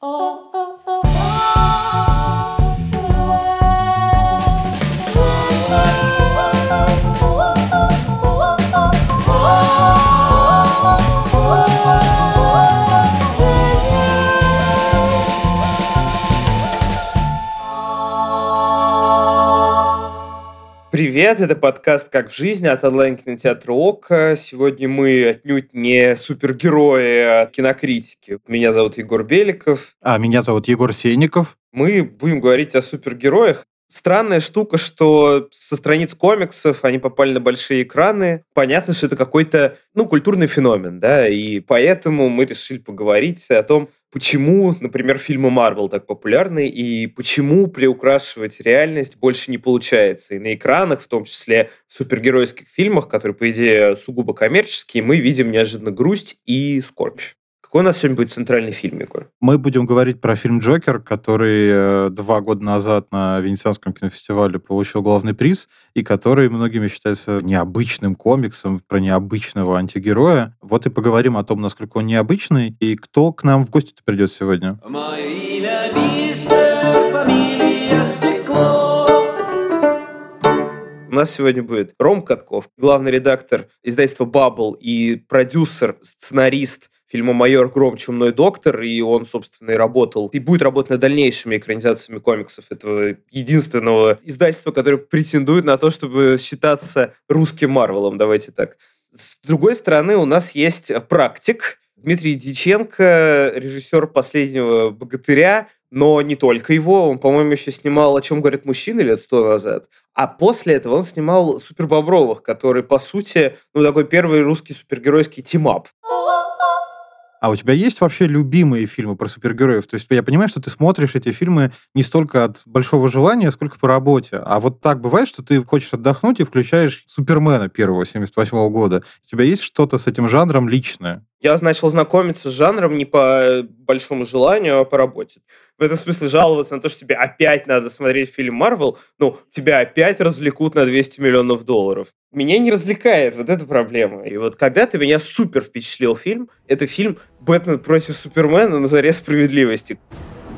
哦。Привет, это подкаст «Как в жизни» от онлайн-кинотеатра ОК. Сегодня мы отнюдь не супергерои а кинокритики. Меня зовут Егор Беликов. А меня зовут Егор Сенников. Мы будем говорить о супергероях. Странная штука, что со страниц комиксов они попали на большие экраны. Понятно, что это какой-то, ну, культурный феномен, да, и поэтому мы решили поговорить о том, почему, например, фильмы Марвел так популярны и почему приукрашивать реальность больше не получается. И на экранах, в том числе в супергеройских фильмах, которые, по идее, сугубо коммерческие, мы видим неожиданно грусть и скорбь. Какой у нас сегодня будет центральный фильм, Егор? Мы будем говорить про фильм «Джокер», который э, два года назад на Венецианском кинофестивале получил главный приз, и который многими считается необычным комиксом про необычного антигероя. Вот и поговорим о том, насколько он необычный, и кто к нам в гости придет сегодня. Мое имя мистер, фамилия У нас сегодня будет Ром Катков, главный редактор издательства Bubble и продюсер, сценарист фильма «Майор Гром. Чумной доктор», и он, собственно, и работал, и будет работать над дальнейшими экранизациями комиксов этого единственного издательства, которое претендует на то, чтобы считаться русским Марвелом, давайте так. С другой стороны, у нас есть практик, Дмитрий Диченко, режиссер «Последнего богатыря», но не только его. Он, по-моему, еще снимал «О чем говорят мужчины» лет сто назад. А после этого он снимал «Супербобровых», который, по сути, ну, такой первый русский супергеройский team-up. А у тебя есть вообще любимые фильмы про супергероев? То есть я понимаю, что ты смотришь эти фильмы не столько от большого желания, сколько по работе. А вот так бывает, что ты хочешь отдохнуть и включаешь Супермена первого 78 года. У тебя есть что-то с этим жанром личное? Я начал знакомиться с жанром не по большому желанию, а по работе. В этом смысле жаловаться на то, что тебе опять надо смотреть фильм Марвел, ну, тебя опять развлекут на 200 миллионов долларов. Меня не развлекает вот эта проблема. И вот когда-то меня супер впечатлил фильм, это фильм «Бэтмен против Супермена на заре справедливости».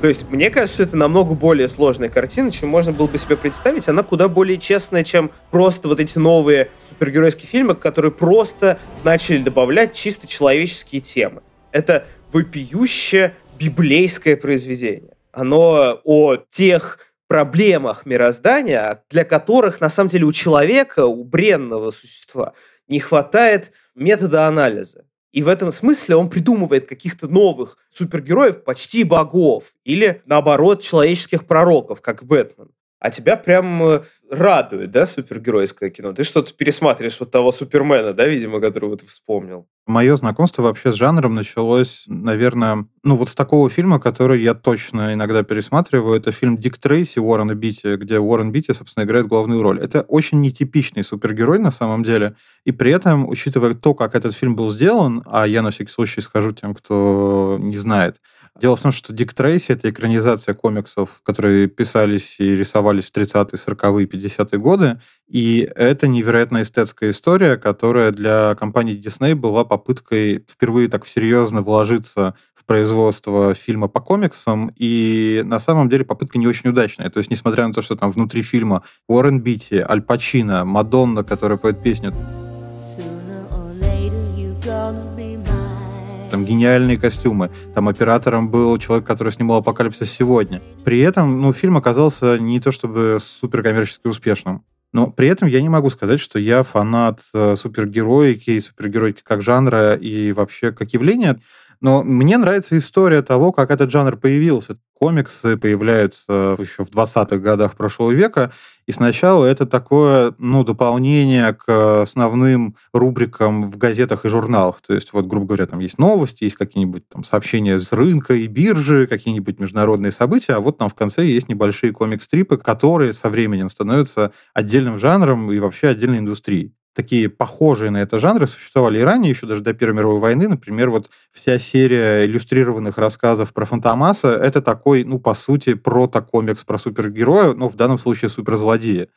То есть, мне кажется, это намного более сложная картина, чем можно было бы себе представить. Она куда более честная, чем просто вот эти новые супергеройские фильмы, которые просто начали добавлять чисто человеческие темы. Это вопиющее библейское произведение. Оно о тех проблемах мироздания, для которых, на самом деле, у человека, у бренного существа, не хватает метода анализа. И в этом смысле он придумывает каких-то новых супергероев, почти богов, или, наоборот, человеческих пророков, как Бэтмен а тебя прям э, радует, да, супергеройское кино? Ты что-то пересматриваешь вот того Супермена, да, видимо, которого ты вспомнил? Мое знакомство вообще с жанром началось, наверное, ну вот с такого фильма, который я точно иногда пересматриваю. Это фильм «Дик Трейси» Уоррена Битти, где Уоррен Битти, собственно, играет главную роль. Это очень нетипичный супергерой на самом деле. И при этом, учитывая то, как этот фильм был сделан, а я на всякий случай скажу тем, кто не знает, Дело в том, что Дик Трейси — это экранизация комиксов, которые писались и рисовались в 30-е, 40-е, 50-е годы. И это невероятно эстетская история, которая для компании Disney была попыткой впервые так серьезно вложиться в производство фильма по комиксам, и на самом деле попытка не очень удачная. То есть, несмотря на то, что там внутри фильма Уоррен Битти, Аль Пачино, Мадонна, которая поет песню, гениальные костюмы. Там оператором был человек, который снимал «Апокалипсис сегодня». При этом, ну, фильм оказался не то чтобы суперкоммерчески успешным. Но при этом я не могу сказать, что я фанат э, супергероики и супергероики как жанра и вообще как явления. Но мне нравится история того, как этот жанр появился. Комиксы появляются еще в 20-х годах прошлого века, и сначала это такое, ну, дополнение к основным рубрикам в газетах и журналах. То есть, вот, грубо говоря, там есть новости, есть какие-нибудь там сообщения с рынка и биржи, какие-нибудь международные события, а вот там в конце есть небольшие комик-стрипы, которые со временем становятся отдельным жанром и вообще отдельной индустрией такие похожие на это жанры существовали и ранее, еще даже до Первой мировой войны. Например, вот вся серия иллюстрированных рассказов про Фантомаса — это такой, ну, по сути, прото-комикс про супергероя, ну, в данном случае суперзлодея.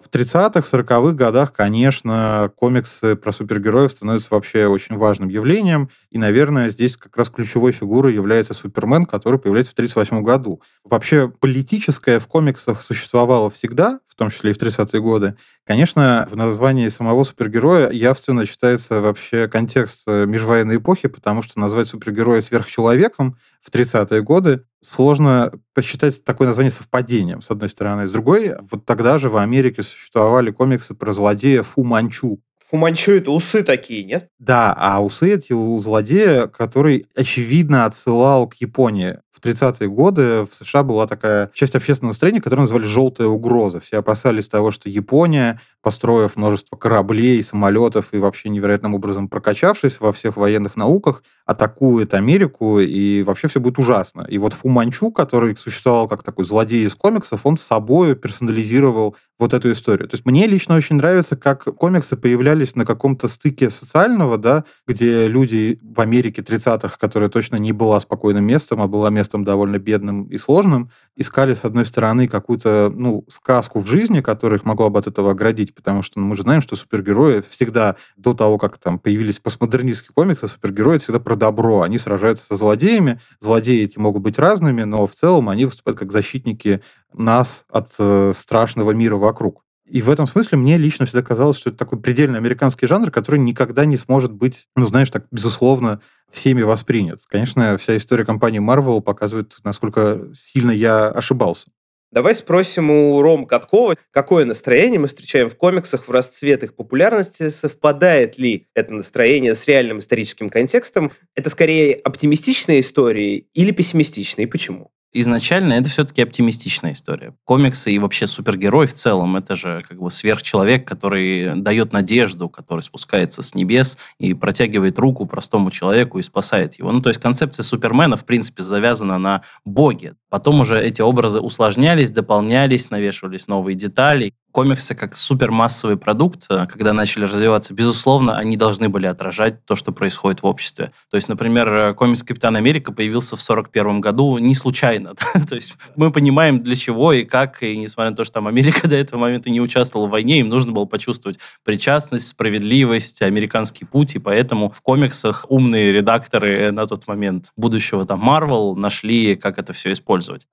В 30-х, 40-х годах, конечно, комиксы про супергероев становятся вообще очень важным явлением. И, наверное, здесь как раз ключевой фигурой является Супермен, который появляется в 1938 году. Вообще, политическое в комиксах существовало всегда, в том числе и в 30-е годы. Конечно, в названии самого супергероя явственно читается вообще контекст межвоенной эпохи, потому что назвать супергероя сверхчеловеком в 30-е годы сложно посчитать такое название совпадением, с одной стороны. С другой, вот тогда же в Америке существовали комиксы про злодея Фу Манчу. Фу Манчу это усы такие, нет? Да, а усы эти у злодея, который, очевидно, отсылал к Японии в 30-е годы в США была такая часть общественного настроения, которую называли «желтая угроза». Все опасались того, что Япония, построив множество кораблей, самолетов и вообще невероятным образом прокачавшись во всех военных науках, атакует Америку, и вообще все будет ужасно. И вот Фу Манчу, который существовал как такой злодей из комиксов, он с собой персонализировал вот эту историю. То есть мне лично очень нравится, как комиксы появлялись на каком-то стыке социального, да, где люди в Америке 30-х, которая точно не была спокойным местом, а была местом довольно бедным и сложным, искали, с одной стороны, какую-то, ну, сказку в жизни, которая их могла бы от этого оградить, потому что ну, мы же знаем, что супергерои всегда, до того, как там появились постмодернистские комиксы, супергерои всегда про добро. Они сражаются со злодеями. Злодеи эти могут быть разными, но в целом они выступают как защитники нас от э, страшного мира вокруг. И в этом смысле мне лично всегда казалось, что это такой предельно американский жанр, который никогда не сможет быть, ну, знаешь, так, безусловно, всеми воспринят. Конечно, вся история компании Marvel показывает, насколько сильно я ошибался. Давай спросим у Рома Каткова, какое настроение мы встречаем в комиксах в расцвет их популярности, совпадает ли это настроение с реальным историческим контекстом, это скорее оптимистичные истории или пессимистичные, и почему? Изначально это все-таки оптимистичная история. Комиксы и вообще супергерой в целом это же как бы сверхчеловек, который дает надежду, который спускается с небес и протягивает руку простому человеку и спасает его. Ну, то есть концепция Супермена, в принципе, завязана на боге. Потом уже эти образы усложнялись, дополнялись, навешивались новые детали комиксы как супермассовый продукт, э, когда начали развиваться, безусловно, они должны были отражать то, что происходит в обществе. То есть, например, э, комикс «Капитан Америка» появился в 1941 году не случайно. то есть мы понимаем, для чего и как, и несмотря на то, что там Америка до этого момента не участвовала в войне, им нужно было почувствовать причастность, справедливость, американский путь, и поэтому в комиксах умные редакторы на тот момент будущего там Marvel нашли, как это все использовать.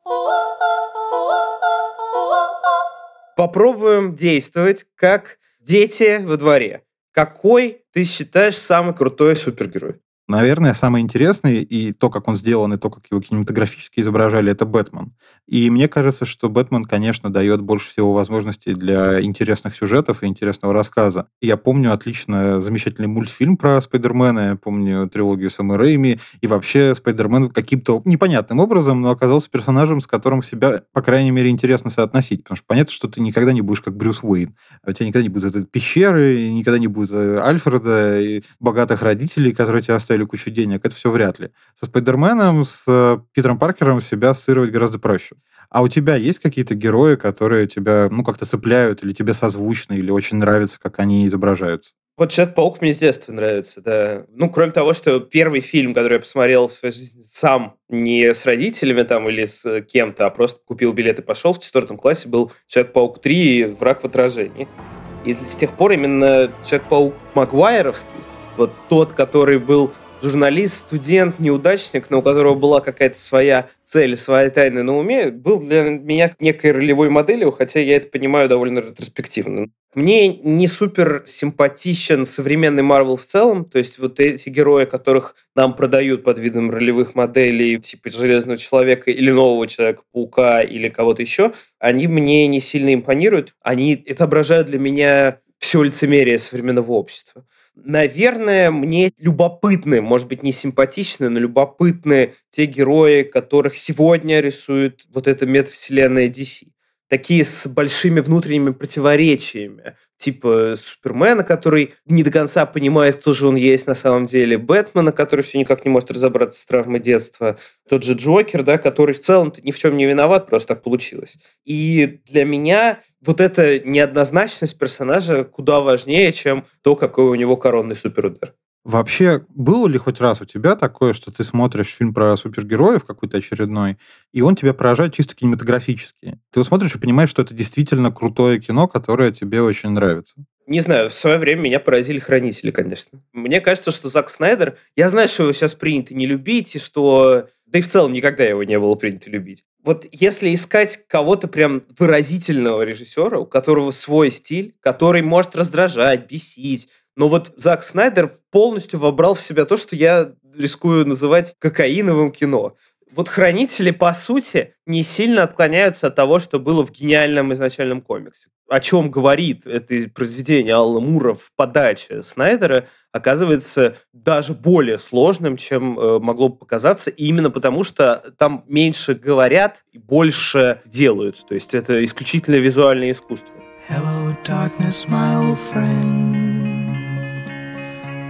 Попробуем действовать как дети во дворе. Какой ты считаешь самый крутой супергерой? Наверное, самое интересное и то, как он сделан, и то, как его кинематографически изображали, это Бэтмен. И мне кажется, что Бэтмен, конечно, дает больше всего возможностей для интересных сюжетов и интересного рассказа. Я помню отлично замечательный мультфильм про Спайдермена, я помню трилогию Сэма Рэйми, и вообще Спайдермен каким-то непонятным образом, но оказался персонажем, с которым себя, по крайней мере, интересно соотносить. Потому что понятно, что ты никогда не будешь как Брюс Уэйн. А у тебя никогда не будет этой пещеры, никогда не будет э, Альфреда и богатых родителей, которые тебя оставили оставили кучу денег, это все вряд ли. Со Спайдерменом, с э, Питером Паркером себя ассоциировать гораздо проще. А у тебя есть какие-то герои, которые тебя, ну, как-то цепляют, или тебе созвучны, или очень нравится, как они изображаются? Вот Человек-паук мне с детства нравится, да. Ну, кроме того, что первый фильм, который я посмотрел в своей жизни сам, не с родителями там или с кем-то, а просто купил билет и пошел в четвертом классе, был Человек-паук 3 «Враг в отражении». И с тех пор именно Человек-паук Магуайровский, вот тот, который был журналист, студент, неудачник, но у которого была какая-то своя цель, своя тайна на уме, был для меня некой ролевой моделью, хотя я это понимаю довольно ретроспективно. Мне не супер симпатичен современный Марвел в целом, то есть вот эти герои, которых нам продают под видом ролевых моделей, типа Железного Человека или Нового Человека-паука или кого-то еще, они мне не сильно импонируют. Они отображают для меня все лицемерие современного общества. Наверное, мне любопытны, может быть, не симпатичны, но любопытны те герои, которых сегодня рисует вот эта метавселенная DC. Такие с большими внутренними противоречиями. Типа Супермена, который не до конца понимает, кто же он есть на самом деле. Бэтмена, который все никак не может разобраться с травмой детства. Тот же Джокер, да, который в целом ни в чем не виноват, просто так получилось. И для меня вот эта неоднозначность персонажа куда важнее, чем то, какой у него коронный суперудар. Вообще, было ли хоть раз у тебя такое, что ты смотришь фильм про супергероев какой-то очередной, и он тебя поражает чисто кинематографически? Ты его смотришь и понимаешь, что это действительно крутое кино, которое тебе очень нравится. Не знаю, в свое время меня поразили хранители, конечно. Мне кажется, что Зак Снайдер... Я знаю, что его сейчас принято не любить, и что... Да и в целом никогда его не было принято любить. Вот если искать кого-то прям выразительного режиссера, у которого свой стиль, который может раздражать, бесить, но вот Зак Снайдер полностью вобрал в себя то, что я рискую называть кокаиновым кино. Вот «Хранители», по сути, не сильно отклоняются от того, что было в гениальном изначальном комиксе. О чем говорит это произведение Алла Мура в подаче Снайдера, оказывается даже более сложным, чем э, могло бы показаться, именно потому что там меньше говорят и больше делают. То есть это исключительно визуальное искусство. Hello, darkness, my old friend.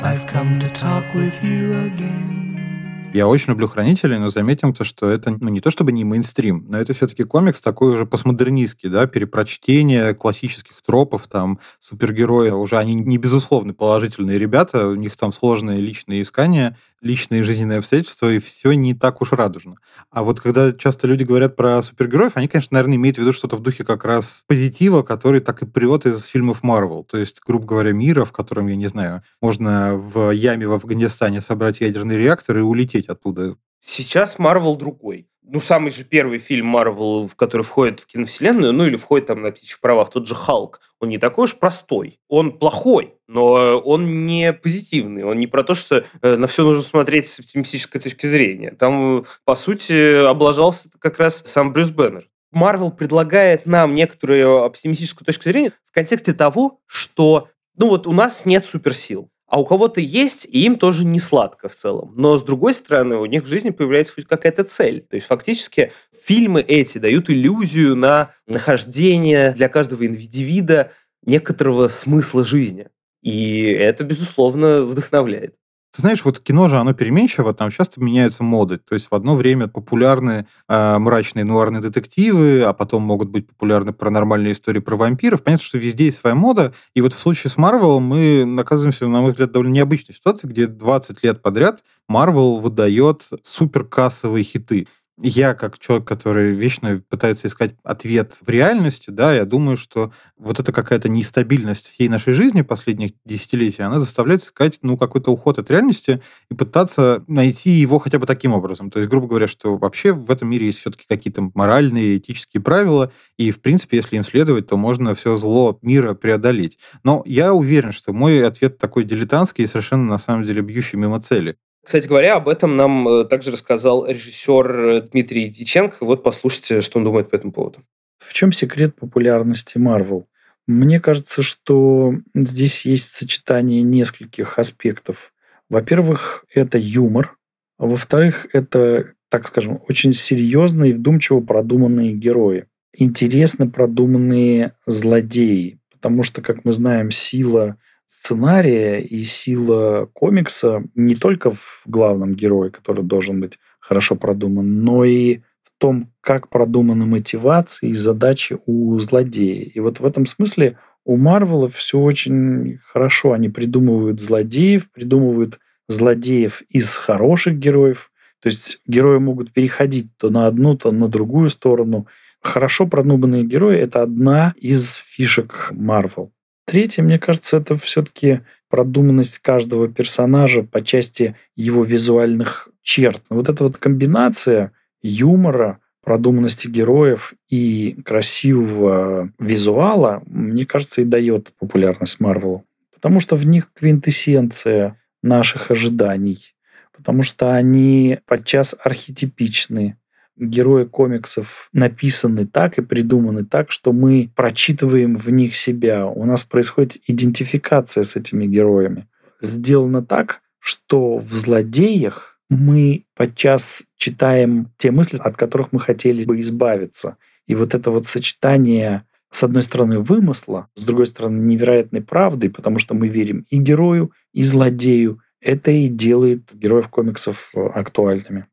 I've come to talk with you again. Я очень люблю «Хранителей», но заметим, что это ну, не то чтобы не мейнстрим, но это все-таки комикс такой уже постмодернистский, да, перепрочтение классических тропов, там, супергерои, уже они не безусловно положительные ребята, у них там сложные личные искания, личные жизненные обстоятельства, и все не так уж радужно. А вот когда часто люди говорят про супергероев, они, конечно, наверное, имеют в виду что-то в духе как раз позитива, который так и прет из фильмов Марвел. То есть, грубо говоря, мира, в котором, я не знаю, можно в яме в Афганистане собрать ядерный реактор и улететь оттуда. Сейчас Марвел другой ну, самый же первый фильм Марвел, в который входит в киновселенную, ну, или входит там на птичьих правах, тот же Халк, он не такой уж простой. Он плохой, но он не позитивный. Он не про то, что э, на все нужно смотреть с оптимистической точки зрения. Там, по сути, облажался как раз сам Брюс Беннер. Марвел предлагает нам некоторую оптимистическую точку зрения в контексте того, что ну вот у нас нет суперсил а у кого-то есть, и им тоже не сладко в целом. Но, с другой стороны, у них в жизни появляется хоть какая-то цель. То есть, фактически, фильмы эти дают иллюзию на нахождение для каждого индивида некоторого смысла жизни. И это, безусловно, вдохновляет. Знаешь, вот кино же, оно переменчиво, там часто меняются моды. То есть в одно время популярны э, мрачные нуарные детективы, а потом могут быть популярны паранормальные истории про вампиров. Понятно, что везде есть своя мода. И вот в случае с Марвел мы оказываемся, на мой взгляд, довольно необычной ситуации, где 20 лет подряд Марвел выдает суперкассовые хиты я, как человек, который вечно пытается искать ответ в реальности, да, я думаю, что вот эта какая-то нестабильность всей нашей жизни последних десятилетий, она заставляет искать, ну, какой-то уход от реальности и пытаться найти его хотя бы таким образом. То есть, грубо говоря, что вообще в этом мире есть все-таки какие-то моральные, этические правила, и, в принципе, если им следовать, то можно все зло мира преодолеть. Но я уверен, что мой ответ такой дилетантский и совершенно, на самом деле, бьющий мимо цели. Кстати говоря, об этом нам э, также рассказал режиссер э, Дмитрий Диченко. Вот послушайте, что он думает по этому поводу. В чем секрет популярности Марвел? Мне кажется, что здесь есть сочетание нескольких аспектов. Во-первых, это юмор. Во-вторых, это, так скажем, очень серьезные и вдумчиво продуманные герои. Интересно продуманные злодеи. Потому что, как мы знаем, сила сценария и сила комикса не только в главном герое, который должен быть хорошо продуман, но и в том, как продуманы мотивации и задачи у злодея. И вот в этом смысле у Марвела все очень хорошо. Они придумывают злодеев, придумывают злодеев из хороших героев. То есть герои могут переходить то на одну, то на другую сторону. Хорошо продуманные герои – это одна из фишек Марвел. Третье, мне кажется, это все-таки продуманность каждого персонажа по части его визуальных черт. Вот эта вот комбинация юмора, продуманности героев и красивого визуала, мне кажется, и дает популярность Марвелу. Потому что в них квинтэссенция наших ожиданий. Потому что они подчас архетипичны, герои комиксов написаны так и придуманы так, что мы прочитываем в них себя. У нас происходит идентификация с этими героями. Сделано так, что в злодеях мы подчас читаем те мысли, от которых мы хотели бы избавиться. И вот это вот сочетание с одной стороны, вымысла, с другой стороны, невероятной правды, потому что мы верим и герою, и злодею. Это и делает героев комиксов актуальными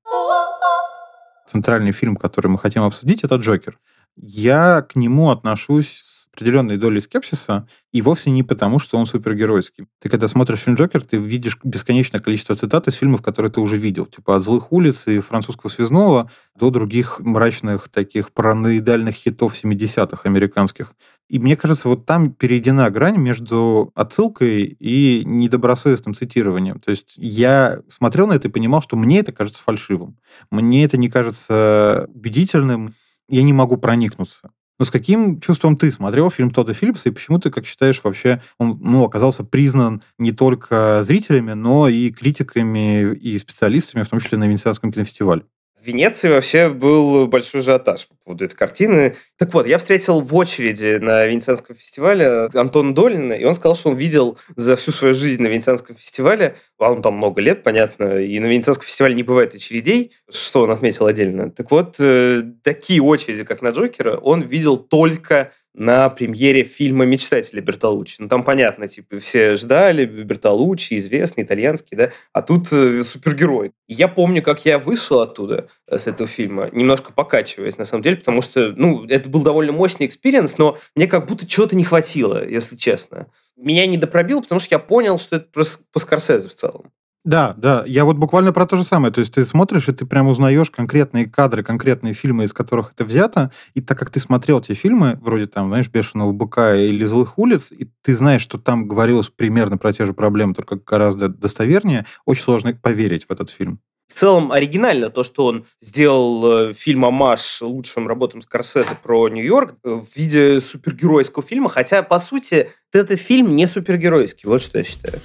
центральный фильм, который мы хотим обсудить, это «Джокер». Я к нему отношусь определенной долей скепсиса, и вовсе не потому, что он супергеройский. Ты когда смотришь фильм «Джокер», ты видишь бесконечное количество цитат из фильмов, которые ты уже видел. Типа от «Злых улиц» и «Французского связного» до других мрачных таких параноидальных хитов 70-х американских. И мне кажется, вот там перейдена грань между отсылкой и недобросовестным цитированием. То есть я смотрел на это и понимал, что мне это кажется фальшивым. Мне это не кажется убедительным. Я не могу проникнуться. Но с каким чувством ты смотрел фильм Тодда Филлипса, и почему ты, как считаешь, вообще он ну, оказался признан не только зрителями, но и критиками и специалистами, в том числе на Венецианском кинофестивале? В Венеции вообще был большой ажиотаж по поводу этой картины. Так вот, я встретил в очереди на Венецианском фестивале Антона Долина, и он сказал, что он видел за всю свою жизнь на Венецианском фестивале, а он там много лет, понятно, и на Венецианском фестивале не бывает очередей, что он отметил отдельно. Так вот, э, такие очереди, как на Джокера, он видел только на премьере фильма «Мечтатели» Бертолуччи. Ну, там понятно, типа, все ждали, Бертолуччи, известный, итальянский, да, а тут э, супергерой. Я помню, как я вышел оттуда, э, с этого фильма, немножко покачиваясь, на самом деле, потому что, ну, это был довольно мощный experience, но мне как будто чего-то не хватило, если честно. Меня не допробило, потому что я понял, что это по Скорсезе в целом. Да, да, я вот буквально про то же самое. То есть ты смотришь, и ты прям узнаешь конкретные кадры, конкретные фильмы, из которых это взято, и так как ты смотрел те фильмы, вроде там, знаешь, «Бешеного быка» или «Злых улиц», и ты знаешь, что там говорилось примерно про те же проблемы, только гораздо достовернее, очень сложно поверить в этот фильм. В целом оригинально то, что он сделал э, фильм «Амаш» лучшим работам Скорсезе про Нью-Йорк в виде супергеройского фильма, хотя, по сути, этот фильм не супергеройский, вот что я считаю.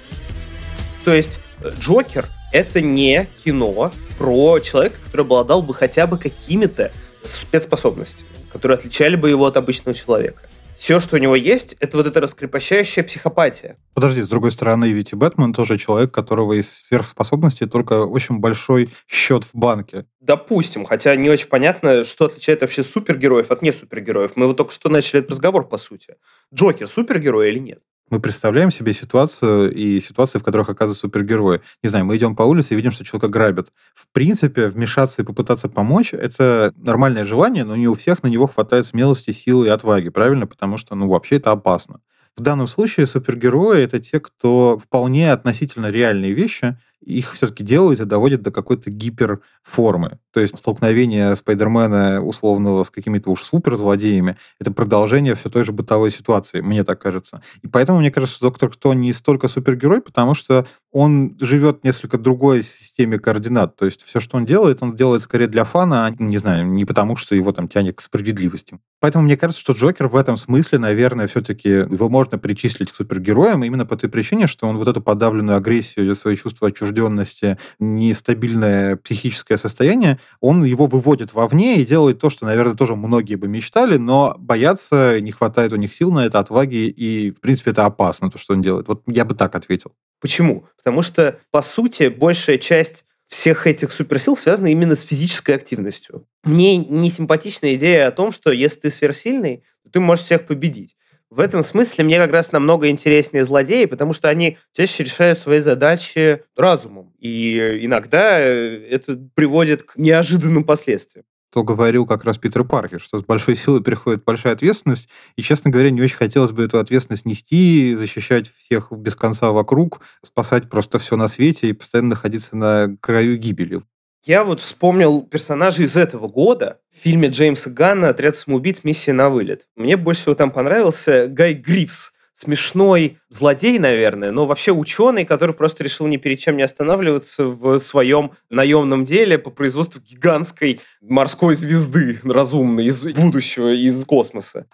То есть Джокер — это не кино про человека, который обладал бы хотя бы какими-то спецспособностями, которые отличали бы его от обычного человека. Все, что у него есть, это вот эта раскрепощающая психопатия. Подожди, с другой стороны, ведь и Бэтмен тоже человек, которого из сверхспособностей только очень большой счет в банке. Допустим, хотя не очень понятно, что отличает вообще супергероев от несупергероев. Мы вот только что начали этот разговор, по сути. Джокер супергерой или нет? Мы представляем себе ситуацию и ситуации, в которых оказываются супергерои. Не знаю, мы идем по улице и видим, что человека грабят. В принципе, вмешаться и попытаться помочь – это нормальное желание, но не у всех на него хватает смелости, силы и отваги, правильно? Потому что, ну, вообще это опасно. В данном случае супергерои — это те, кто вполне относительно реальные вещи их все-таки делают и доводят до какой-то гиперформы. То есть столкновение Спайдермена условного с какими-то уж суперзлодеями — это продолжение все той же бытовой ситуации, мне так кажется. И поэтому мне кажется, что Доктор Кто не столько супергерой, потому что он живет в несколько другой системе координат. То есть все, что он делает, он делает скорее для фана, а не знаю, не потому, что его там тянет к справедливости. Поэтому мне кажется, что Джокер в этом смысле, наверное, все-таки его можно причислить к супергероям именно по той причине, что он вот эту подавленную агрессию, свои чувства отчужденности, нестабильное психическое состояние, он его выводит вовне и делает то, что, наверное, тоже многие бы мечтали, но боятся, не хватает у них сил на это, отваги, и, в принципе, это опасно, то, что он делает. Вот я бы так ответил. Почему? Потому что, по сути, большая часть всех этих суперсил связана именно с физической активностью. Мне не симпатична идея о том, что если ты сверхсильный, то ты можешь всех победить. В этом смысле мне как раз намного интереснее злодеи, потому что они чаще решают свои задачи разумом. И иногда э, это приводит к неожиданным последствиям то говорил как раз Питер Паркер, что с большой силой приходит большая ответственность, и, честно говоря, не очень хотелось бы эту ответственность нести, защищать всех без конца вокруг, спасать просто все на свете и постоянно находиться на краю гибели. Я вот вспомнил персонажей из этого года в фильме Джеймса Ганна «Отряд самоубийц. Миссия на вылет». Мне больше всего там понравился Гай Грифс, смешной злодей, наверное, но вообще ученый, который просто решил ни перед чем не останавливаться в своем наемном деле по производству гигантской морской звезды разумной из будущего, из космоса.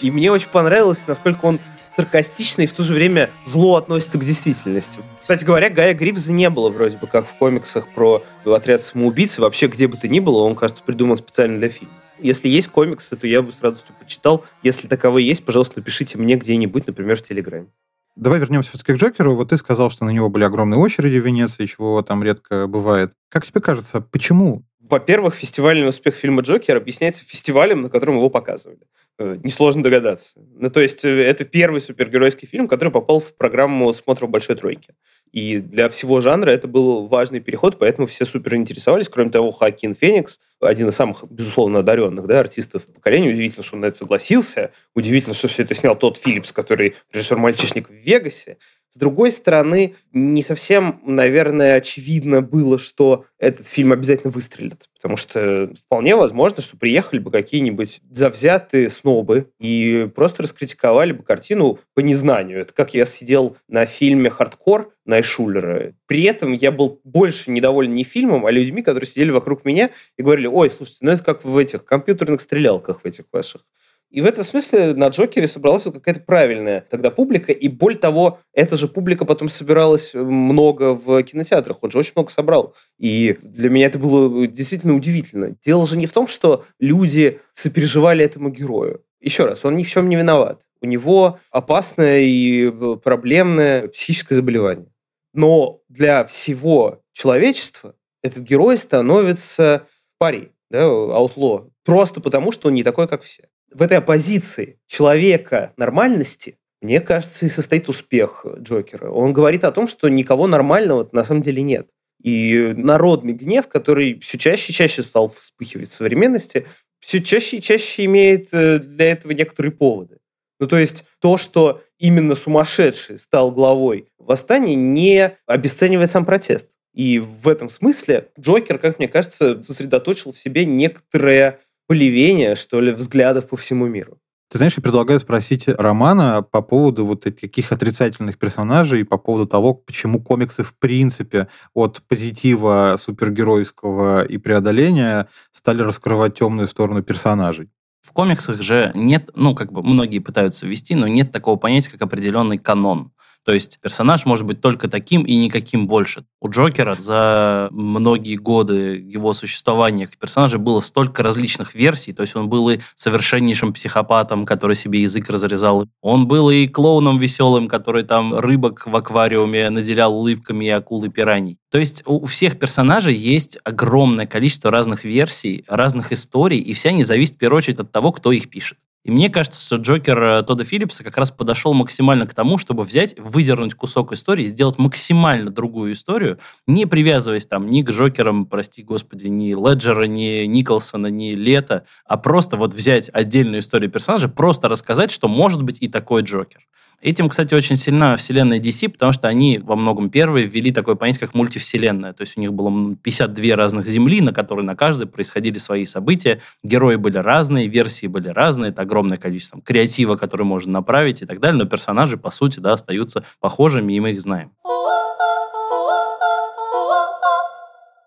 И мне очень понравилось, насколько он саркастично и в то же время зло относится к действительности. Кстати говоря, Гая Гривза не было вроде бы как в комиксах про отряд самоубийц, вообще где бы то ни было, он, кажется, придуман специально для фильма. Если есть комиксы, то я бы с радостью почитал. Если таковые есть, пожалуйста, напишите мне где-нибудь, например, в Телеграме. Давай вернемся все-таки к Джокеру. Вот ты сказал, что на него были огромные очереди в Венеции, чего там редко бывает. Как тебе кажется, почему Во-первых, фестивальный успех фильма «Джокер» объясняется фестивалем, на котором его показывали. Э, несложно догадаться. Ну, то есть, э, это первый супергеройский фильм, который попал в программу «Смотра большой тройки». И для всего жанра это был важный переход, поэтому все супер интересовались. Кроме того, Хакин Феникс, один из самых, безусловно, одаренных да, артистов поколения, удивительно, что он на это согласился. Удивительно, что все это снял тот Филлипс, который режиссер «Мальчишник в Вегасе». С другой стороны, не совсем, наверное, очевидно было, что этот фильм обязательно выстрелит. Потому что вполне возможно, что приехали бы какие-нибудь завзятые снобы и просто раскритиковали бы картину по незнанию. Это как я сидел на фильме «Хардкор» Найшулера. При этом я был больше недоволен не фильмом, а людьми, которые сидели вокруг меня и говорили, ой, слушайте, ну это как в этих компьютерных стрелялках в этих ваших. И в этом смысле на Джокере собралась вот какая-то правильная тогда публика. И более того, эта же публика потом собиралась э, много в кинотеатрах. Он же очень много собрал. И для меня это было действительно удивительно. Дело же не в том, что люди сопереживали этому герою. Еще раз, он ни в чем не виноват. У него опасное и э, проблемное психическое заболевание. Но для всего человечества этот герой становится парей, да, аутло, просто потому, что он не такой, как все в этой оппозиции человека нормальности, мне кажется, и состоит успех Джокера. Он говорит о том, что никого нормального на самом деле нет. И народный гнев, который все чаще и чаще стал вспыхивать в современности, все чаще и чаще имеет э, для этого некоторые поводы. Ну, то есть то, что именно сумасшедший стал главой восстания, не обесценивает сам протест. И в этом смысле Джокер, как мне кажется, сосредоточил в себе некоторое поливения, что ли, взглядов по всему миру. Ты знаешь, я предлагаю спросить Романа по поводу вот таких отрицательных персонажей и по поводу того, почему комиксы в принципе от позитива супергеройского и преодоления стали раскрывать темную сторону персонажей. В комиксах же нет, ну, как бы многие пытаются ввести, но нет такого понятия, как определенный канон. То есть персонаж может быть только таким и никаким больше. У Джокера за многие годы его существования персонажа было столько различных версий. То есть он был и совершеннейшим психопатом, который себе язык разрезал. Он был и клоуном веселым, который там рыбок в аквариуме наделял улыбками и акулы пираний. То есть у всех персонажей есть огромное количество разных версий, разных историй, и все они зависят в первую очередь от того, кто их пишет. И мне кажется, что Джокер э, Тодда Филлипса как раз подошел максимально к тому, чтобы взять, выдернуть кусок истории, сделать максимально другую историю, не привязываясь там ни к Джокерам, прости господи, ни Леджера, ни Николсона, ни Лето, а просто вот взять отдельную историю персонажа, просто рассказать, что может быть и такой Джокер. Этим, кстати, очень сильна вселенная DC, потому что они во многом первые ввели такое понятие, как мультивселенная. То есть у них было 52 разных земли, на которые на каждой происходили свои события. Герои были разные, версии были разные. Это огромное количество креатива, который можно направить и так далее. Но персонажи, по сути, да, остаются похожими, и мы их знаем.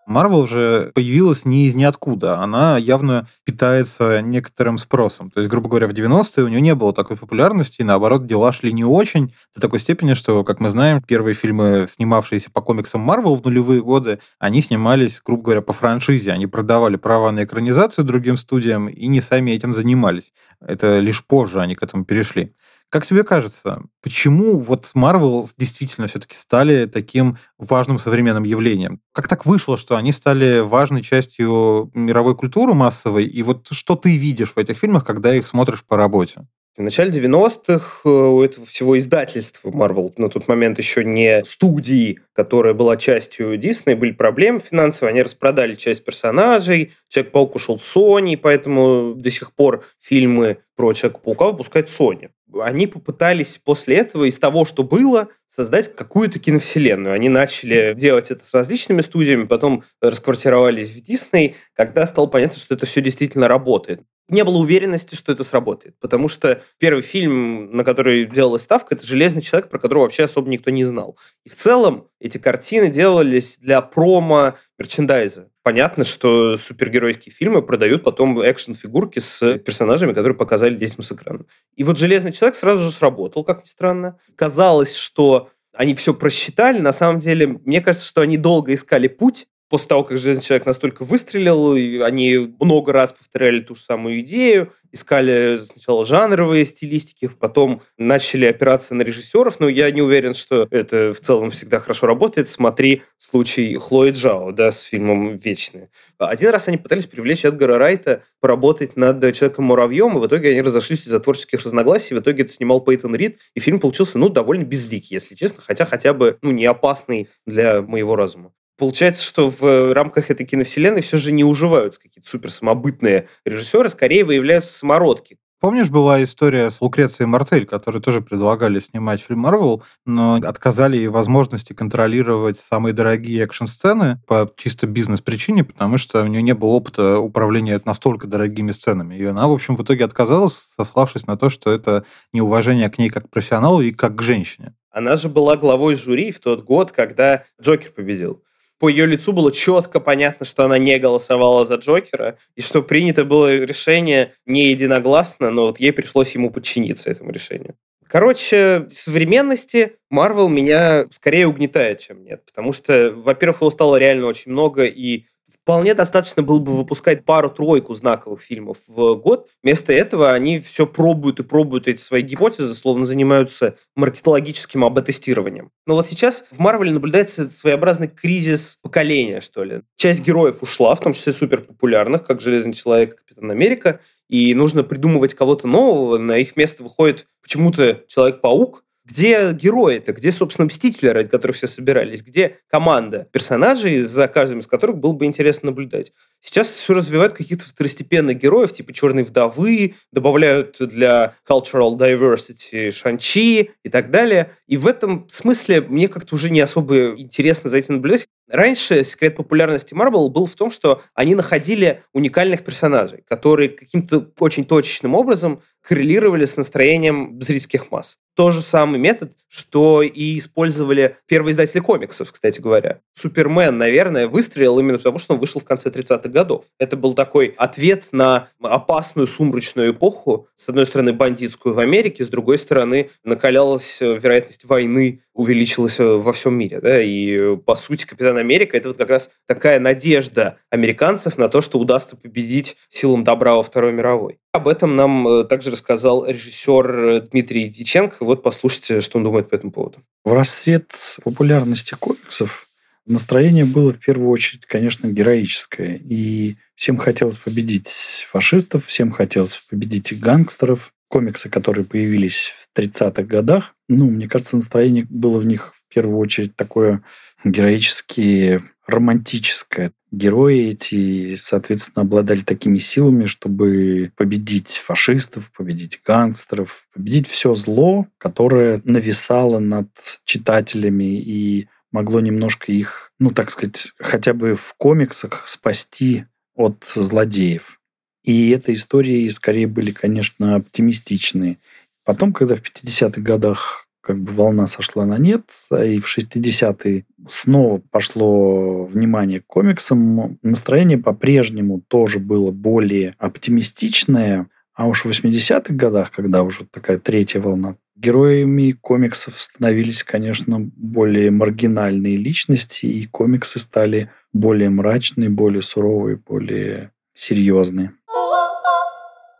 Марвел уже появилась не из ниоткуда. Она явно питается некоторым спросом. То есть, грубо говоря, в 90-е у нее не было такой популярности, и наоборот, дела шли не очень, до такой степени, что, как мы знаем, первые фильмы, снимавшиеся по комиксам Марвел в нулевые годы, они снимались, грубо говоря, по франшизе. Они продавали права на экранизацию другим студиям и не сами этим занимались. Это лишь позже они к этому перешли. Как тебе кажется, почему вот Marvel действительно все-таки стали таким важным современным явлением? Как так вышло, что они стали важной частью мировой культуры массовой? И вот что ты видишь в этих фильмах, когда их смотришь по работе? В начале 90-х э, у этого всего издательства Marvel, на тот момент еще не студии, которая была частью Disney, были проблемы финансовые, они распродали часть персонажей, Человек-паук ушел Sony, поэтому до сих пор фильмы про Человека-паука выпускает Sony они попытались после этого из того, что было, создать какую-то киновселенную. Они начали делать это с различными студиями, потом расквартировались в Дисней, когда стало понятно, что это все действительно работает. Не было уверенности, что это сработает, потому что первый фильм, на который делалась ставка, это «Железный человек», про которого вообще особо никто не знал. И в целом эти картины делались для промо мерчендайза. Понятно, что супергеройские фильмы продают потом экшн-фигурки с персонажами, которые показали детям с экрана. И вот «Железный человек» сразу же сработал, как ни странно. Казалось, что они все просчитали. На самом деле, мне кажется, что они долго искали путь после того, как «Железный человек» настолько выстрелил, и они много раз повторяли ту же самую идею, искали сначала жанровые стилистики, потом начали опираться на режиссеров, но я не уверен, что это в целом всегда хорошо работает. Смотри случай Хлои Джао, да, с фильмом «Вечные». Один раз они пытались привлечь Эдгара Райта поработать над Человеком-муравьем, и в итоге они разошлись из-за творческих разногласий, в итоге это снимал Пейтон Рид, и фильм получился, ну, довольно безликий, если честно, хотя хотя бы, ну, не опасный для моего разума. Получается, что в рамках этой киновселенной все же не уживаются какие-то супер самобытные режиссеры, скорее выявляются самородки. Помнишь, была история с Лукрецией Мартель, которые тоже предлагали снимать фильм Марвел, но отказали ей возможности контролировать самые дорогие экшн-сцены по чисто бизнес-причине, потому что у нее не было опыта управления настолько дорогими сценами. И она, в общем, в итоге отказалась, сославшись на то, что это неуважение к ней как к профессионалу и как к женщине. Она же была главой жюри в тот год, когда Джокер победил по ее лицу было четко понятно, что она не голосовала за Джокера, и что принято было решение не единогласно, но вот ей пришлось ему подчиниться этому решению. Короче, в современности Марвел меня скорее угнетает, чем нет. Потому что, во-первых, его стало реально очень много, и вполне достаточно было бы выпускать пару-тройку знаковых фильмов в год. Вместо этого они все пробуют и пробуют эти свои гипотезы, словно занимаются маркетологическим об-тестированием. Но вот сейчас в Марвеле наблюдается своеобразный кризис поколения, что ли. Часть героев ушла, в том числе суперпопулярных, как Железный Человек и Капитан Америка, и нужно придумывать кого-то нового. На их место выходит почему-то Человек-паук, где герои-то? Где, собственно, мстители, ради которых все собирались? Где команда персонажей, за каждым из которых было бы интересно наблюдать? Сейчас все развивают каких-то второстепенных героев, типа «Черной вдовы», добавляют для cultural diversity Шанчи и так далее. И в этом смысле мне как-то уже не особо интересно за этим наблюдать. Раньше секрет популярности Marvel был в том, что они находили уникальных персонажей, которые каким-то очень точечным образом коррелировали с настроением зрительских масс. Тот же самый метод, что и использовали первые издатели комиксов, кстати говоря. Супермен, наверное, выстрелил именно потому, что он вышел в конце 30-х годов. Это был такой ответ на опасную сумрачную эпоху. С одной стороны, бандитскую в Америке, с другой стороны, накалялась вероятность войны, увеличилась во всем мире. Да? И, по сути, Капитан Америка — это вот как раз такая надежда американцев на то, что удастся победить силам добра во Второй мировой. Об этом нам э, также рассказал режиссер Дмитрий Диченко. Вот послушайте, что он думает по этому поводу. В расцвет популярности комиксов настроение было в первую очередь, конечно, героическое. И всем хотелось победить фашистов, всем хотелось победить гангстеров. Комиксы, которые появились в 30-х годах, ну, мне кажется, настроение было в них в первую очередь такое героически романтическое. Герои эти, соответственно, обладали такими силами, чтобы победить фашистов, победить гангстеров, победить все зло, которое нависало над читателями и могло немножко их, ну, так сказать, хотя бы в комиксах спасти от злодеев. И этой истории скорее были, конечно, оптимистичные. Потом, когда в 50-х годах как бы волна сошла на нет, и в 60-е снова пошло внимание к комиксам. Настроение по-прежнему тоже было более оптимистичное, а уж в 80-х годах, когда уже такая третья волна, героями комиксов становились, конечно, более маргинальные личности, и комиксы стали более мрачные, более суровые, более серьезные.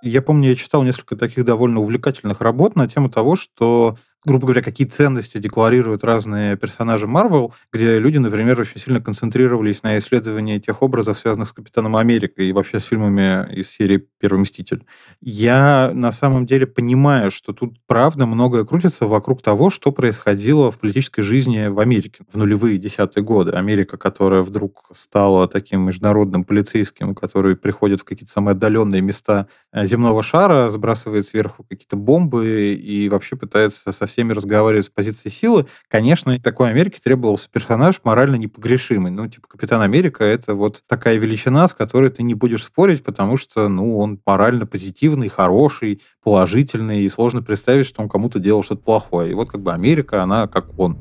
Я помню, я читал несколько таких довольно увлекательных работ на тему того, что грубо говоря, какие ценности декларируют разные персонажи Марвел, где люди, например, очень сильно концентрировались на исследовании тех образов, связанных с Капитаном Америкой и вообще с фильмами из серии «Первый Мститель». Я на самом деле понимаю, что тут правда многое крутится вокруг того, что происходило в политической жизни в Америке в нулевые десятые годы. Америка, которая вдруг стала таким международным полицейским, который приходит в какие-то самые отдаленные места э, земного шара, сбрасывает сверху какие-то бомбы и вообще пытается со всеми разговаривать с позиции силы, конечно, такой Америке требовался персонаж морально непогрешимый. Ну, типа, Капитан Америка — это вот такая величина, с которой ты не будешь спорить, потому что, ну, он морально позитивный, хороший, положительный, и сложно представить, что он кому-то делал что-то плохое. И вот как бы Америка, она как он.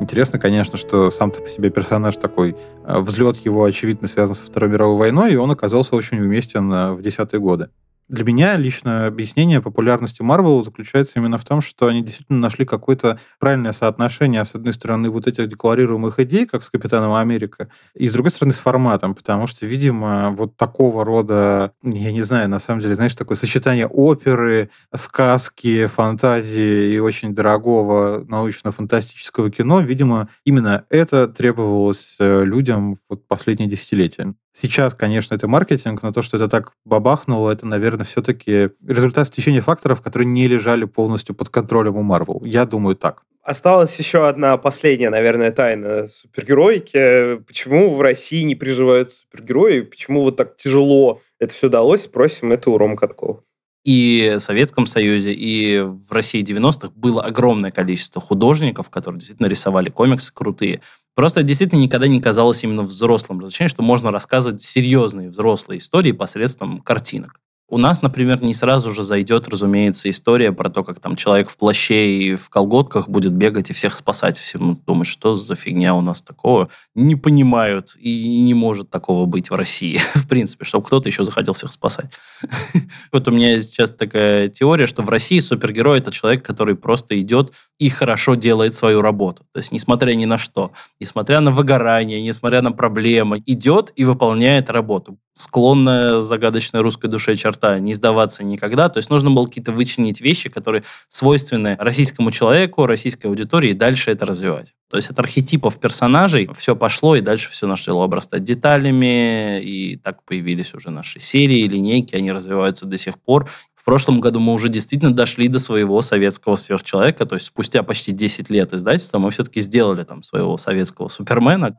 Интересно, конечно, что сам-то по себе персонаж такой, э, взлет его, очевидно, связан со Второй мировой войной, и он оказался очень уместен э, в десятые годы. Для меня лично объяснение популярности Марвел заключается именно в том, что они действительно нашли какое-то правильное соотношение, с одной стороны, вот этих декларируемых идей, как с Капитаном Америка, и с другой стороны, с форматом, потому что, видимо, вот такого рода, я не знаю, на самом деле, знаешь, такое сочетание оперы, сказки, фантазии и очень дорогого научно-фантастического кино, видимо, именно это требовалось э, людям вот последние десятилетия. Сейчас, конечно, это маркетинг, но то, что это так бабахнуло, это, наверное, все-таки результат стечения факторов, которые не лежали полностью под контролем у Marvel. Я думаю так. Осталась еще одна последняя, наверное, тайна супергероики. Почему в России не приживаются супергерои? Почему вот так тяжело это все далось? Спросим это у Рома Каткова и в Советском Союзе, и в России 90-х было огромное количество художников, которые действительно рисовали комиксы крутые. Просто действительно никогда не казалось именно взрослым развлечением, что можно рассказывать серьезные взрослые истории посредством картинок. У нас, например, не сразу же зайдет, разумеется, история про то, как там человек в плаще и в колготках будет бегать и всех спасать. Все думают, что за фигня у нас такого. Не понимают и не может такого быть в России, в принципе, чтобы кто-то еще захотел всех спасать. Вот у меня сейчас такая теория, что в России супергерой – это человек, который просто идет и хорошо делает свою работу. То есть, несмотря ни на что, несмотря на выгорание, несмотря на проблемы, идет и выполняет работу. Склонная загадочной русской душе черта не сдаваться никогда. То есть нужно было какие-то вычленить вещи, которые свойственны российскому человеку, российской аудитории, и дальше это развивать. То есть от архетипов персонажей все пошло, и дальше все начало обрастать деталями, и так появились уже наши серии, линейки, они развиваются до сих пор. В прошлом году мы уже действительно дошли до своего советского сверхчеловека, то есть спустя почти 10 лет издательства мы все-таки сделали там своего советского Супермена.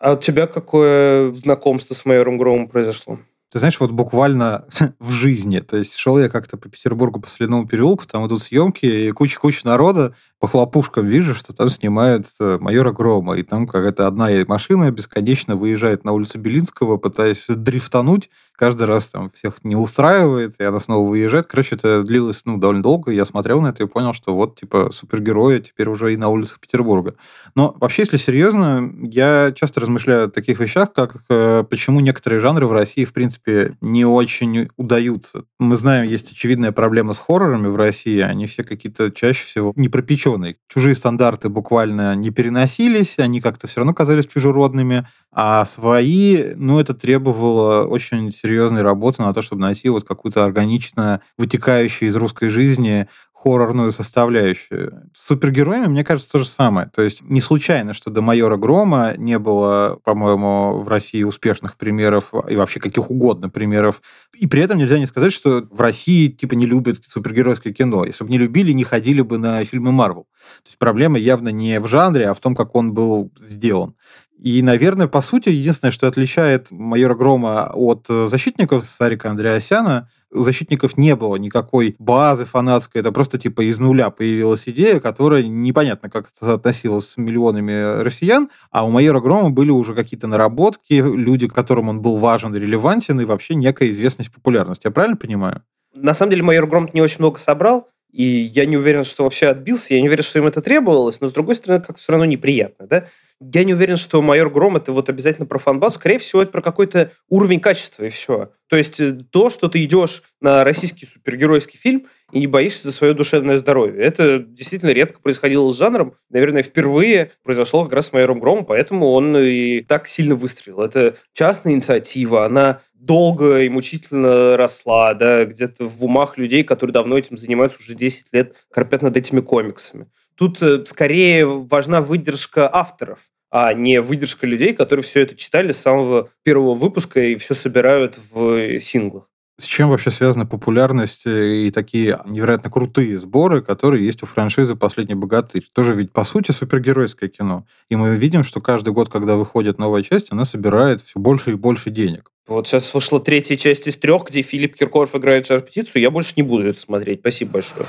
А у тебя какое знакомство с майором Громом произошло? Ты знаешь, вот буквально в жизни. То есть шел я как-то по Петербургу по Соляному переулку, там идут съемки, и куча-куча народа, по хлопушкам вижу, что там снимают э, майора Грома. И там какая-то одна машина бесконечно выезжает на улицу Белинского, пытаясь дрифтануть, каждый раз там всех не устраивает, и она снова выезжает. Короче, это длилось ну, довольно долго. Я смотрел на это и понял, что вот, типа, супергерои теперь уже и на улицах Петербурга. Но вообще, если серьезно, я часто размышляю о таких вещах, как э, почему некоторые жанры в России, в принципе, не очень удаются. Мы знаем, есть очевидная проблема с хоррорами в России. Они все какие-то чаще всего не пропеченные. Чужие стандарты буквально не переносились, они как-то все равно казались чужеродными. А свои, ну, это требовало очень серьезной работы на то, чтобы найти вот какую-то органично вытекающую из русской жизни хоррорную составляющую. С супергероями, мне кажется, то же самое. То есть не случайно, что до «Майора Грома» не было, по-моему, в России успешных примеров и вообще каких угодно примеров. И при этом нельзя не сказать, что в России типа не любят супергеройское кино. Если бы не любили, не ходили бы на фильмы Марвел. То есть проблема явно не в жанре, а в том, как он был сделан. И, наверное, по сути, единственное, что отличает майора Грома от защитников Сарика Андреасяна, у защитников не было никакой базы фанатской, это просто типа из нуля появилась идея, которая непонятно как соотносилась с миллионами россиян, а у майора Грома были уже какие-то наработки, люди, которым он был важен, релевантен, и вообще некая известность, популярность. Я правильно понимаю? На самом деле майор Гром не очень много собрал, и я не уверен, что вообще отбился, я не уверен, что им это требовалось, но, с другой стороны, как-то все равно неприятно, да? Я не уверен, что «Майор Гром» — это вот обязательно про фанбаз. Скорее всего, это про какой-то уровень качества, и все. То есть э, то, что ты идешь на российский супергеройский фильм и не боишься за свое душевное здоровье. Это действительно редко происходило с жанром. Наверное, впервые произошло как раз с «Майором Громом», поэтому он и так сильно выстрелил. Это частная инициатива, она долго и мучительно росла, да, где-то в умах людей, которые давно этим занимаются, уже 10 лет корпят над этими комиксами. Тут э, скорее важна выдержка авторов, а не выдержка людей, которые все это читали с самого первого выпуска и все собирают в синглах. С чем вообще связана популярность и такие невероятно крутые сборы, которые есть у франшизы «Последний богатырь»? Тоже ведь, по сути, супергеройское кино. И мы видим, что каждый год, когда выходит новая часть, она собирает все больше и больше денег. Вот сейчас вышла третья часть из трех, где Филипп Киркоров играет жар-птицу. Я больше не буду это смотреть. Спасибо большое.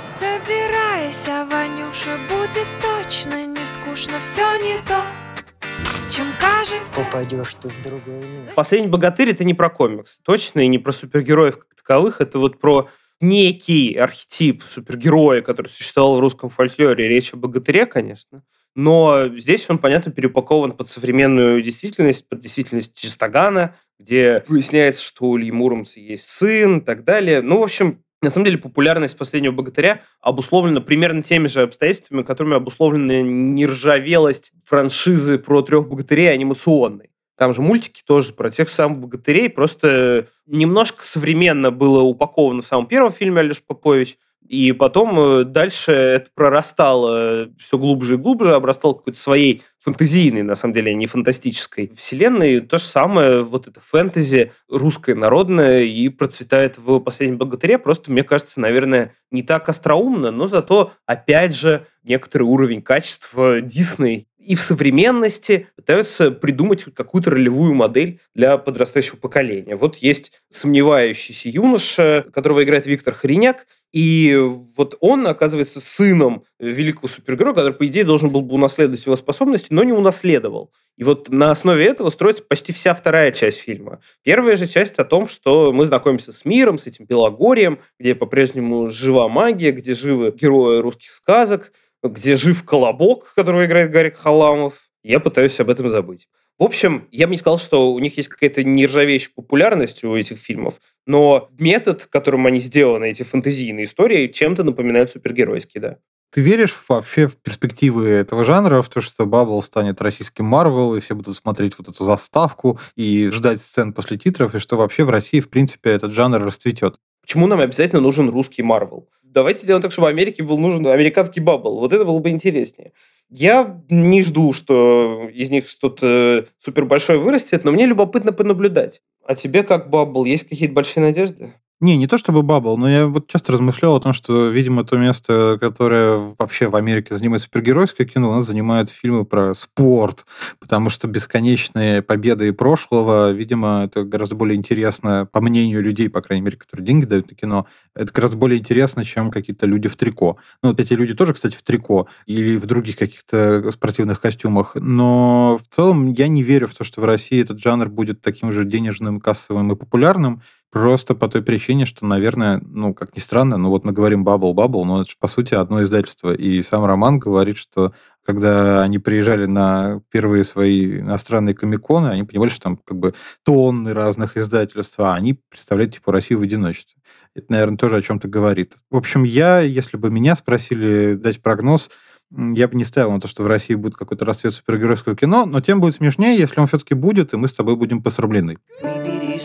Попадешь ты в другой мир. Последний богатырь это не про комикс, точно, и не про супергероев как таковых, это вот про некий архетип супергероя, который существовал в русском фольклоре. Речь о богатыре, конечно. Но здесь он, понятно, перепакован под современную действительность, под действительность Чистогана, где выясняется, что у Ильи Муромца есть сын и так далее. Ну, в общем, на самом деле популярность «Последнего богатыря» обусловлена примерно теми же обстоятельствами, которыми обусловлена нержавелость франшизы про трех богатырей анимационной. Там же мультики тоже про тех самых богатырей, просто немножко современно было упаковано в самом первом фильме Алеш Попович, и потом э, дальше это прорастало все глубже и глубже, обрастало какой-то своей фантазийной, на самом деле, а не фантастической вселенной. То же самое, вот это фэнтези русское, народное, и процветает в «Последнем богатыре». Просто, мне кажется, наверное, не так остроумно, но зато, опять же, некоторый уровень качества Дисней и в современности пытаются придумать какую-то ролевую модель для подрастающего поколения. Вот есть сомневающийся юноша, которого играет Виктор Хриняк, и вот он оказывается сыном великого супергероя, который, по идее, должен был бы унаследовать его способности, но не унаследовал. И вот на основе этого строится почти вся вторая часть фильма. Первая же часть о том, что мы знакомимся с миром, с этим Белогорием, где по-прежнему жива магия, где живы герои русских сказок, где жив Колобок, которого играет Гарик Халамов. Я пытаюсь об этом забыть. В общем, я бы не сказал, что у них есть какая-то нержавеющая популярность у этих фильмов, но метод, которым они сделаны, эти фэнтезийные истории, чем-то напоминают супергеройские, да. Ты веришь вообще в перспективы этого жанра, в то, что Баббл станет российским Марвел, и все будут смотреть вот эту заставку и ждать сцен после титров, и что вообще в России, в принципе, этот жанр расцветет? Почему нам обязательно нужен русский Марвел? Давайте сделаем так, чтобы Америке был нужен американский Баббл. Вот это было бы интереснее. Я не жду, что из них что-то супер большое вырастет, но мне любопытно понаблюдать. А тебе как Баббл? Есть какие-то большие надежды? Не, не то чтобы бабл, но я вот часто размышлял о том, что, видимо, то место, которое вообще в Америке занимает супергеройское кино, у нас занимают фильмы про спорт, потому что бесконечные победы прошлого, видимо, это гораздо более интересно, по мнению людей, по крайней мере, которые деньги дают на кино, это гораздо более интересно, чем какие-то люди в трико. Ну, вот эти люди тоже, кстати, в трико или в других каких-то спортивных костюмах, но в целом я не верю в то, что в России этот жанр будет таким же денежным, кассовым и популярным, Просто по той причине, что, наверное, ну, как ни странно, ну вот мы говорим Bubble Bubble, но это же, по сути, одно издательство. И сам Роман говорит, что когда они приезжали на первые свои иностранные комиконы, они понимали, что там как бы тонны разных издательств, а они представляют типа Россию в одиночестве. Это, наверное, тоже о чем-то говорит. В общем, я, если бы меня спросили дать прогноз, я бы не ставил на то, что в России будет какой-то расцвет супергеройского кино, но тем будет смешнее, если он все-таки будет, и мы с тобой будем посрамлены. Выбери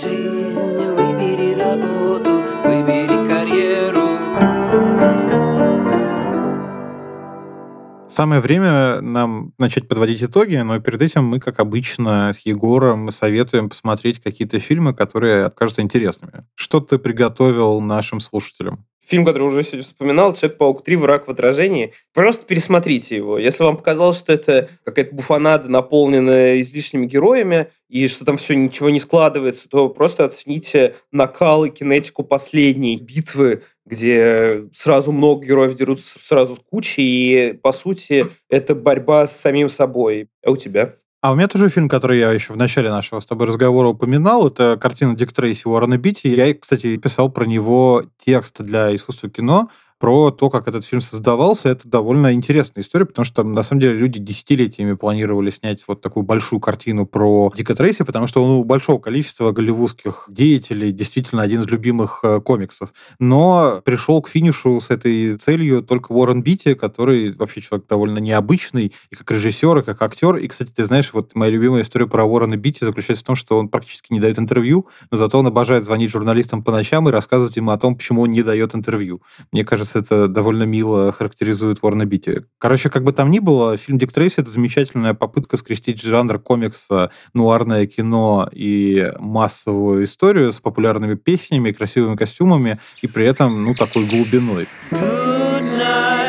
Самое время нам начать подводить итоги, но перед этим мы, как обычно, с Егором советуем посмотреть какие-то фильмы, которые окажутся интересными. Что ты приготовил нашим слушателям? Фильм, который уже сегодня вспоминал, «Человек-паук 3. Враг в отражении». Просто пересмотрите его. Если вам показалось, что это какая-то буфанада, наполненная излишними героями, и что там все ничего не складывается, то просто оцените накал и кинетику последней битвы, где сразу много героев дерутся сразу с кучей, и, по сути, это борьба с самим собой. А у тебя? А у меня тоже фильм, который я еще в начале нашего с тобой разговора упоминал, это картина Дик Трейси Уоррена Битти. Я, кстати, писал про него текст для искусства кино, про то, как этот фильм создавался, это довольно интересная история, потому что там, на самом деле, люди десятилетиями планировали снять вот такую большую картину про Дика Трейси, потому что он у большого количества голливудских деятелей действительно один из любимых э, комиксов. Но пришел к финишу с этой целью только Уоррен Битти, который вообще человек довольно необычный, и как режиссер, и как актер. И, кстати, ты знаешь, вот моя любимая история про Уоррена Битти заключается в том, что он практически не дает интервью, но зато он обожает звонить журналистам по ночам и рассказывать им о том, почему он не дает интервью. Мне кажется, это довольно мило характеризует Уорна Бити. Короче, как бы там ни было, фильм Дик Трейси — это замечательная попытка скрестить жанр комикса, нуарное кино и массовую историю с популярными песнями, красивыми костюмами и при этом, ну, такой глубиной. Good night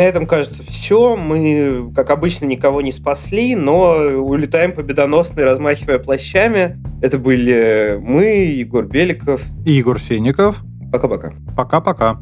на этом, кажется, все. Мы, как обычно, никого не спасли, но улетаем победоносные, размахивая плащами. Это были мы, Егор Беликов. И Егор Сенников. Пока-пока. Пока-пока.